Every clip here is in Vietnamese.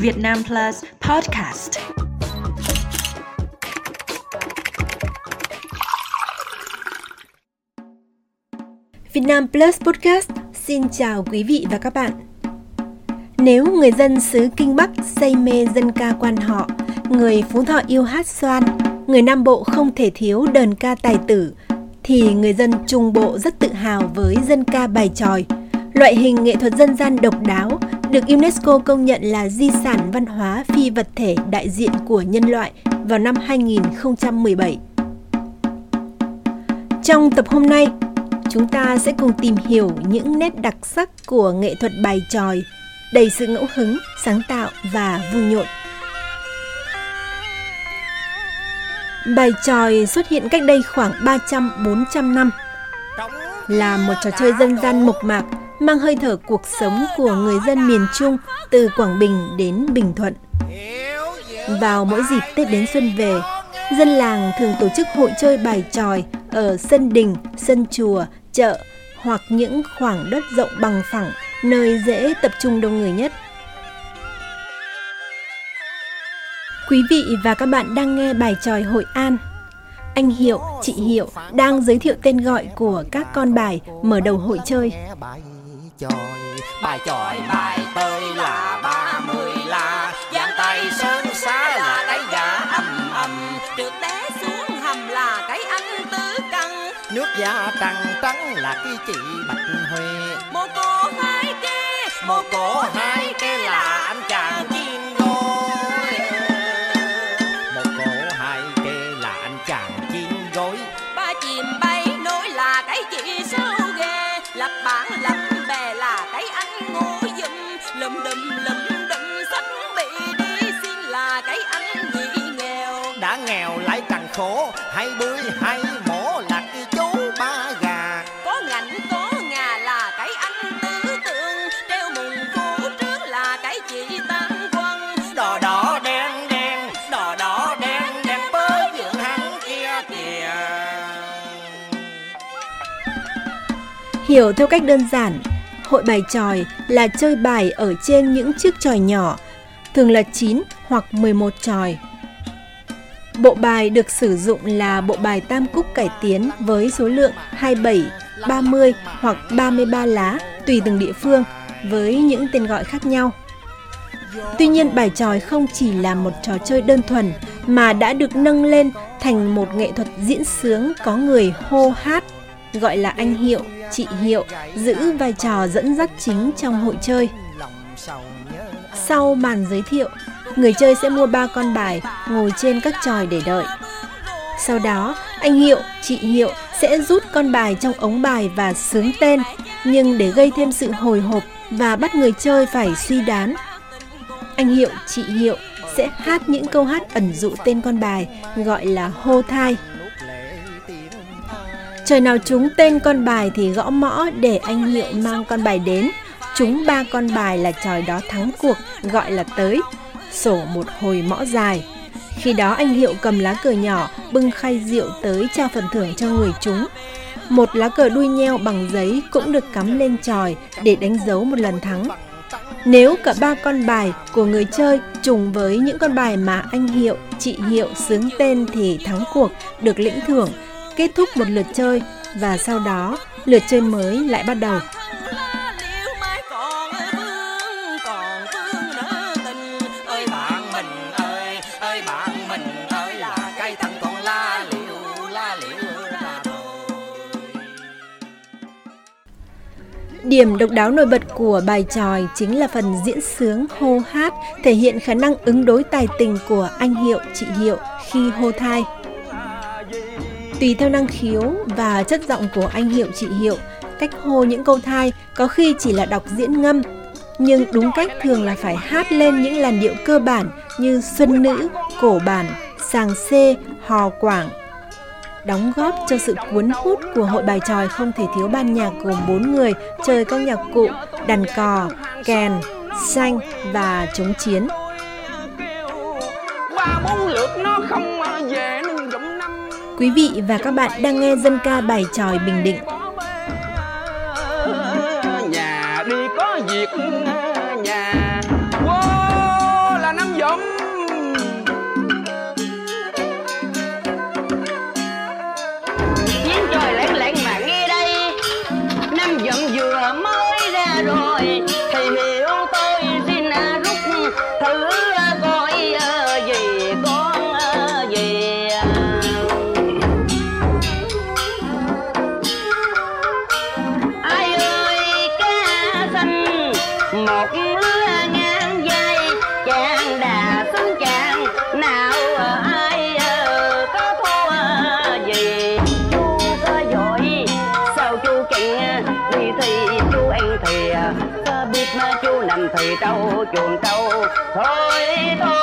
Việt Nam Plus Podcast. Việt Nam Plus Podcast xin chào quý vị và các bạn. Nếu người dân xứ Kinh Bắc say mê dân ca quan họ, người Phú Thọ yêu hát xoan, người Nam Bộ không thể thiếu đờn ca tài tử, thì người dân Trung Bộ rất tự hào với dân ca bài tròi. Loại hình nghệ thuật dân gian độc đáo được UNESCO công nhận là di sản văn hóa phi vật thể đại diện của nhân loại vào năm 2017. Trong tập hôm nay, chúng ta sẽ cùng tìm hiểu những nét đặc sắc của nghệ thuật bài tròi, đầy sự ngẫu hứng, sáng tạo và vui nhộn. Bài tròi xuất hiện cách đây khoảng 300-400 năm, là một trò chơi dân gian mộc mạc mang hơi thở cuộc sống của người dân miền Trung từ Quảng Bình đến Bình Thuận. Vào mỗi dịp Tết đến xuân về, dân làng thường tổ chức hội chơi bài tròi ở sân đình, sân chùa, chợ hoặc những khoảng đất rộng bằng phẳng nơi dễ tập trung đông người nhất. Quý vị và các bạn đang nghe bài tròi Hội An. Anh Hiệu, chị Hiệu đang giới thiệu tên gọi của các con bài mở đầu hội chơi. Bài tròi, bài tôi là ba mươi la, giang tay sơn xá là cái gà âm ầm. Trượt té xuống hầm là cái anh tứ căng, nước da trắng trắng là cái chị bạch huệ. Một cô hai kia một cổ hai kia là khổ hay bưởi hay mổ cái chú ba gà. Có ngạnh có ngà là cái anh tứ tượng treo mùng phú trước là cái chị tam quân đỏ đỏ đen đen đỏ đỏ đen đen bớ dưỡng hắn kia kìa. Hiểu theo cách đơn giản, hội bài tròi là chơi bài ở trên những chiếc tròi nhỏ, thường là 9 hoặc 11 tròi. Bộ bài được sử dụng là bộ bài tam cúc cải tiến với số lượng 27, 30 hoặc 33 lá tùy từng địa phương với những tên gọi khác nhau. Tuy nhiên bài tròi không chỉ là một trò chơi đơn thuần mà đã được nâng lên thành một nghệ thuật diễn sướng có người hô hát gọi là anh Hiệu, chị Hiệu giữ vai trò dẫn dắt chính trong hội chơi. Sau màn giới thiệu, người chơi sẽ mua ba con bài ngồi trên các tròi để đợi. Sau đó, anh Hiệu, chị Hiệu sẽ rút con bài trong ống bài và sướng tên, nhưng để gây thêm sự hồi hộp và bắt người chơi phải suy đoán. Anh Hiệu, chị Hiệu sẽ hát những câu hát ẩn dụ tên con bài gọi là hô thai. Trời nào trúng tên con bài thì gõ mõ để anh Hiệu mang con bài đến. Trúng ba con bài là tròi đó thắng cuộc, gọi là tới. Sổ một hồi mõ dài. Khi đó anh Hiệu cầm lá cờ nhỏ, bưng khay rượu tới trao phần thưởng cho người chúng. Một lá cờ đuôi nheo bằng giấy cũng được cắm lên tròi để đánh dấu một lần thắng. Nếu cả ba con bài của người chơi trùng với những con bài mà anh Hiệu, chị Hiệu xướng tên thì thắng cuộc, được lĩnh thưởng, kết thúc một lượt chơi và sau đó lượt chơi mới lại bắt đầu. Điểm độc đáo nổi bật của bài tròi chính là phần diễn sướng hô hát thể hiện khả năng ứng đối tài tình của anh Hiệu, chị Hiệu khi hô thai. Tùy theo năng khiếu và chất giọng của anh Hiệu, chị Hiệu, cách hô những câu thai có khi chỉ là đọc diễn ngâm, nhưng đúng cách thường là phải hát lên những làn điệu cơ bản như xuân nữ, cổ bản, sàng xê, hò quảng, đóng góp cho sự cuốn hút của hội bài tròi không thể thiếu ban nhạc gồm 4 người chơi các nhạc cụ đàn cò, kèn, xanh và chống chiến. Quý vị và các bạn đang nghe dân ca bài tròi Bình Định. nhà đi có việc một lứa ngang dây, chàng đà xứng chàng, nào ai có thua gì. Chú có giỏi, sao chú chẳng đi thì chú ăn thì biết mà chú nằm thì trâu chuồng trâu. Thôi thôi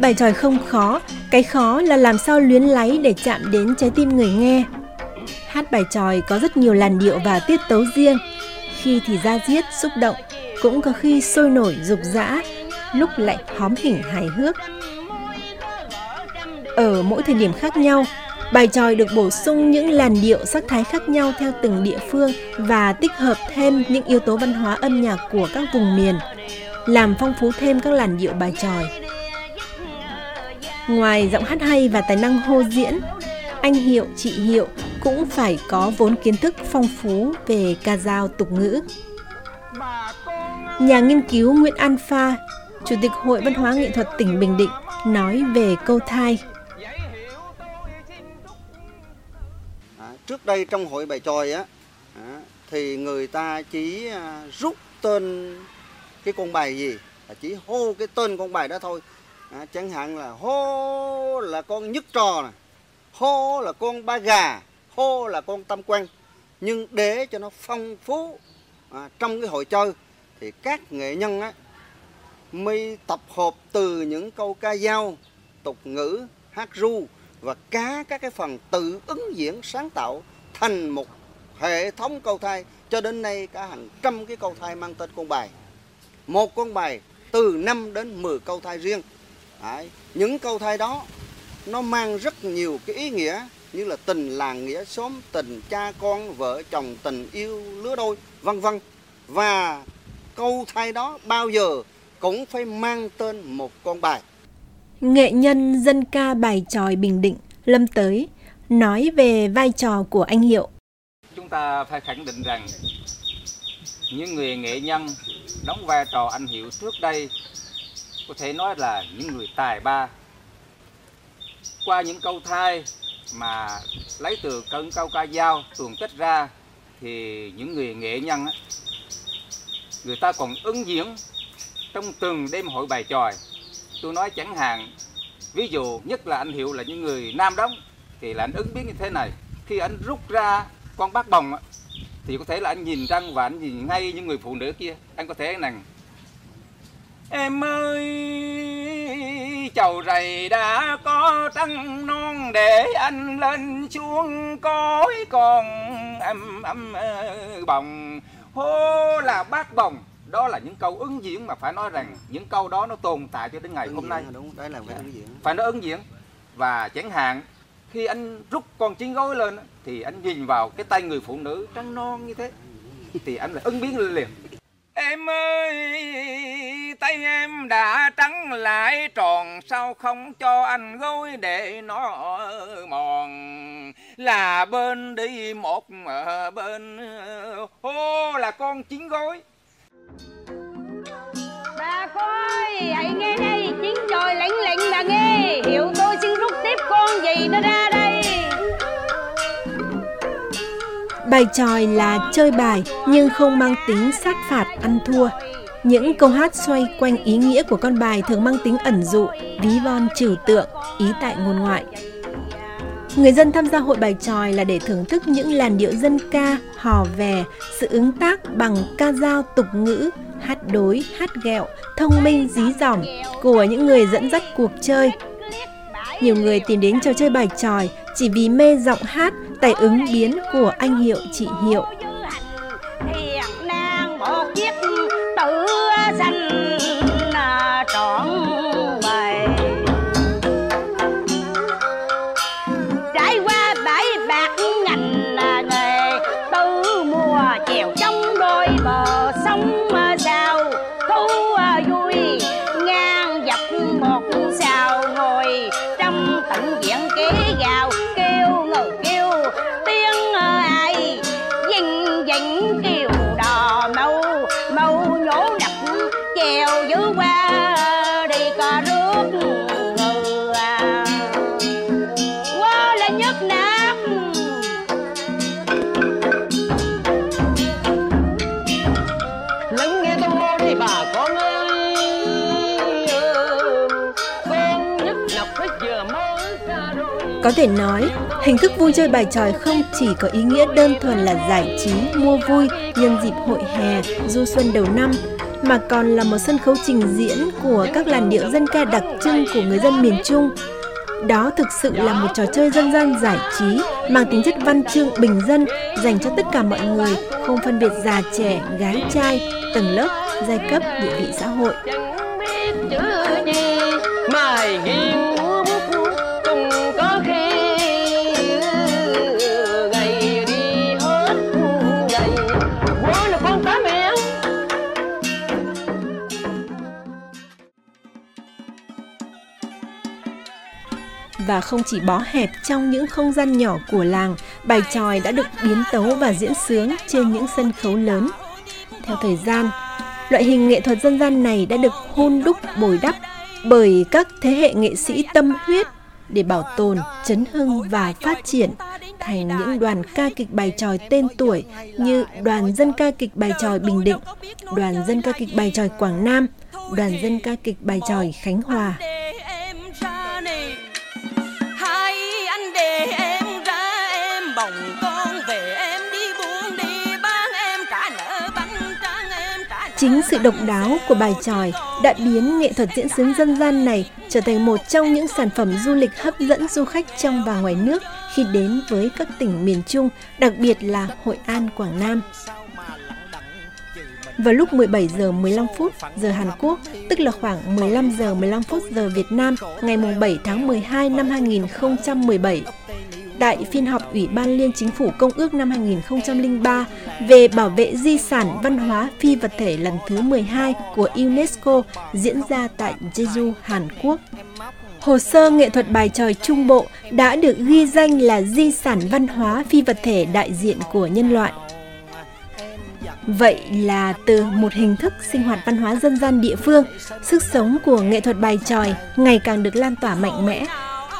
bài tròi không khó, cái khó là làm sao luyến láy để chạm đến trái tim người nghe. Hát bài tròi có rất nhiều làn điệu và tiết tấu riêng, khi thì ra diết, xúc động, cũng có khi sôi nổi, rục rã, lúc lại hóm hỉnh hài hước. Ở mỗi thời điểm khác nhau, bài tròi được bổ sung những làn điệu sắc thái khác nhau theo từng địa phương và tích hợp thêm những yếu tố văn hóa âm nhạc của các vùng miền, làm phong phú thêm các làn điệu bài tròi. Ngoài giọng hát hay và tài năng hô diễn, anh Hiệu, chị Hiệu cũng phải có vốn kiến thức phong phú về ca dao tục ngữ. Nhà nghiên cứu Nguyễn An Pha, Chủ tịch Hội Văn hóa Nghệ thuật tỉnh Bình Định nói về câu thai. À, trước đây trong hội bài tròi á à, thì người ta chỉ à, rút tên cái con bài gì à, chỉ hô cái tên con bài đó thôi à, chẳng hạn là hô là con nhất trò này hô là con ba gà hô là con tam quan nhưng để cho nó phong phú à, trong cái hội chơi thì các nghệ nhân á mới tập hợp từ những câu ca dao tục ngữ hát ru và cá các cái phần tự ứng diễn sáng tạo thành một hệ thống câu thai. Cho đến nay cả hàng trăm cái câu thai mang tên con bài. Một con bài từ 5 đến 10 câu thai riêng. Đấy. những câu thai đó nó mang rất nhiều cái ý nghĩa như là tình làng nghĩa xóm tình cha con vợ chồng tình yêu lứa đôi vân vân và câu thai đó bao giờ cũng phải mang tên một con bài Nghệ nhân dân ca bài tròi Bình Định Lâm Tới nói về vai trò của anh Hiệu. chúng ta phải khẳng định rằng những người nghệ nhân đóng vai trò anh hiệu trước đây có thể nói là những người tài ba. Qua những câu thai mà lấy từ cân câu ca dao tuồng tích ra thì những người nghệ nhân á, người ta còn ứng diễn trong từng đêm hội bài tròi. Tôi nói chẳng hạn ví dụ nhất là anh hiệu là những người nam đóng thì là anh ứng biến như thế này. Khi anh rút ra con bát bồng á, thì có thể là anh nhìn răng và anh nhìn ngay những người phụ nữ kia. Anh có thể rằng em ơi chầu rầy đã có trăng non để anh lên xuống cõi còn âm âm ờ, bồng hô là bát bồng. Đó là những câu ứng diễn mà phải nói rằng những câu đó nó tồn tại cho đến ngày Ứng hôm nay. đúng đấy là phải ứng diễn. Phải nói ứng diễn. Và chẳng hạn khi anh rút con chín gối lên thì anh nhìn vào cái tay người phụ nữ trắng non như thế thì anh lại ứng biến lên liền em ơi tay em đã trắng lại tròn sao không cho anh gối để nó mòn. Là bên đi một bên hô là con chín gối. Bà coi, hãy nghe đây, Chín tròi lạnh lạnh bà nghe. Hiểu tôi xin rút tiếp con gì nó ra Bài tròi là chơi bài nhưng không mang tính sát phạt ăn thua. Những câu hát xoay quanh ý nghĩa của con bài thường mang tính ẩn dụ, ví von trừu tượng, ý tại ngôn ngoại. Người dân tham gia hội bài tròi là để thưởng thức những làn điệu dân ca, hò vè, sự ứng tác bằng ca dao tục ngữ, hát đối, hát ghẹo, thông minh dí dỏm của những người dẫn dắt cuộc chơi. Nhiều người tìm đến trò chơi bài tròi chỉ vì mê giọng hát, tài ứng biến của anh Hiệu, chị Hiệu. ಕೆ Có thể nói, hình thức vui chơi bài tròi không chỉ có ý nghĩa đơn thuần là giải trí, mua vui nhân dịp hội hè, du xuân đầu năm, mà còn là một sân khấu trình diễn của các làn điệu dân ca đặc trưng của người dân miền Trung. Đó thực sự là một trò chơi dân gian giải trí mang tính chất văn chương bình dân dành cho tất cả mọi người, không phân biệt già trẻ, gái trai, tầng lớp, giai cấp, địa vị xã hội. chẳng Và không chỉ bó hẹp trong những không gian nhỏ của làng, bài tròi đã được biến tấu và diễn sướng trên những sân khấu lớn. Theo thời gian, loại hình nghệ thuật dân gian này đã được hôn đúc bồi đắp bởi các thế hệ nghệ sĩ tâm huyết để bảo tồn, chấn hưng và phát triển thành những đoàn ca kịch bài tròi tên tuổi như Đoàn dân ca kịch bài tròi Bình Định, Đoàn dân ca kịch bài tròi Quảng Nam, Đoàn dân ca kịch bài tròi Khánh Hòa. Chính sự độc đáo của bài tròi đã biến nghệ thuật diễn xướng dân gian này trở thành một trong những sản phẩm du lịch hấp dẫn du khách trong và ngoài nước khi đến với các tỉnh miền Trung, đặc biệt là Hội An, Quảng Nam. Vào lúc 17 giờ 15 phút giờ Hàn Quốc, tức là khoảng 15 giờ 15 phút giờ Việt Nam, ngày 7 tháng 12 năm 2017, tại phiên họp Ủy ban Liên Chính phủ Công ước năm 2003 về bảo vệ di sản văn hóa phi vật thể lần thứ 12 của UNESCO diễn ra tại Jeju, Hàn Quốc. Hồ sơ nghệ thuật bài tròi Trung Bộ đã được ghi danh là di sản văn hóa phi vật thể đại diện của nhân loại. Vậy là từ một hình thức sinh hoạt văn hóa dân gian địa phương, sức sống của nghệ thuật bài tròi ngày càng được lan tỏa mạnh mẽ,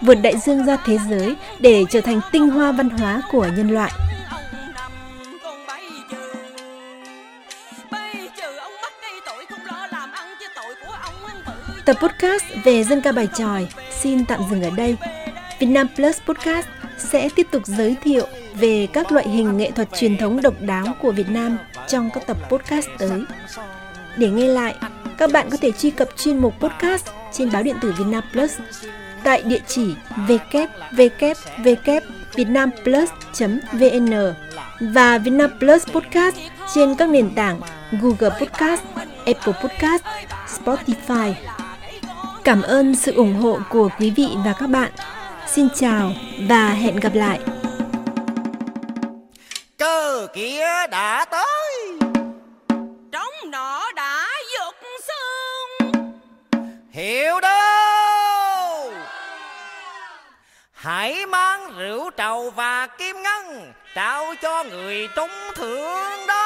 vượt đại dương ra thế giới để trở thành tinh hoa văn hóa của nhân loại. Tập podcast về dân ca bài tròi xin tạm dừng ở đây. Vietnam Plus Podcast sẽ tiếp tục giới thiệu về các loại hình nghệ thuật truyền thống độc đáo của Việt Nam trong các tập podcast tới. Để nghe lại, các bạn có thể truy cập chuyên mục podcast trên báo điện tử Vietnam Plus tại địa chỉ www.vietnamplus.vn và Vietnam Plus Podcast trên các nền tảng Google Podcast, Apple Podcast, Spotify. Cảm ơn sự ủng hộ của quý vị và các bạn. Xin chào và hẹn gặp lại. cơ kia đã hãy mang rượu trầu và kim ngân trao cho người trúng thưởng đó.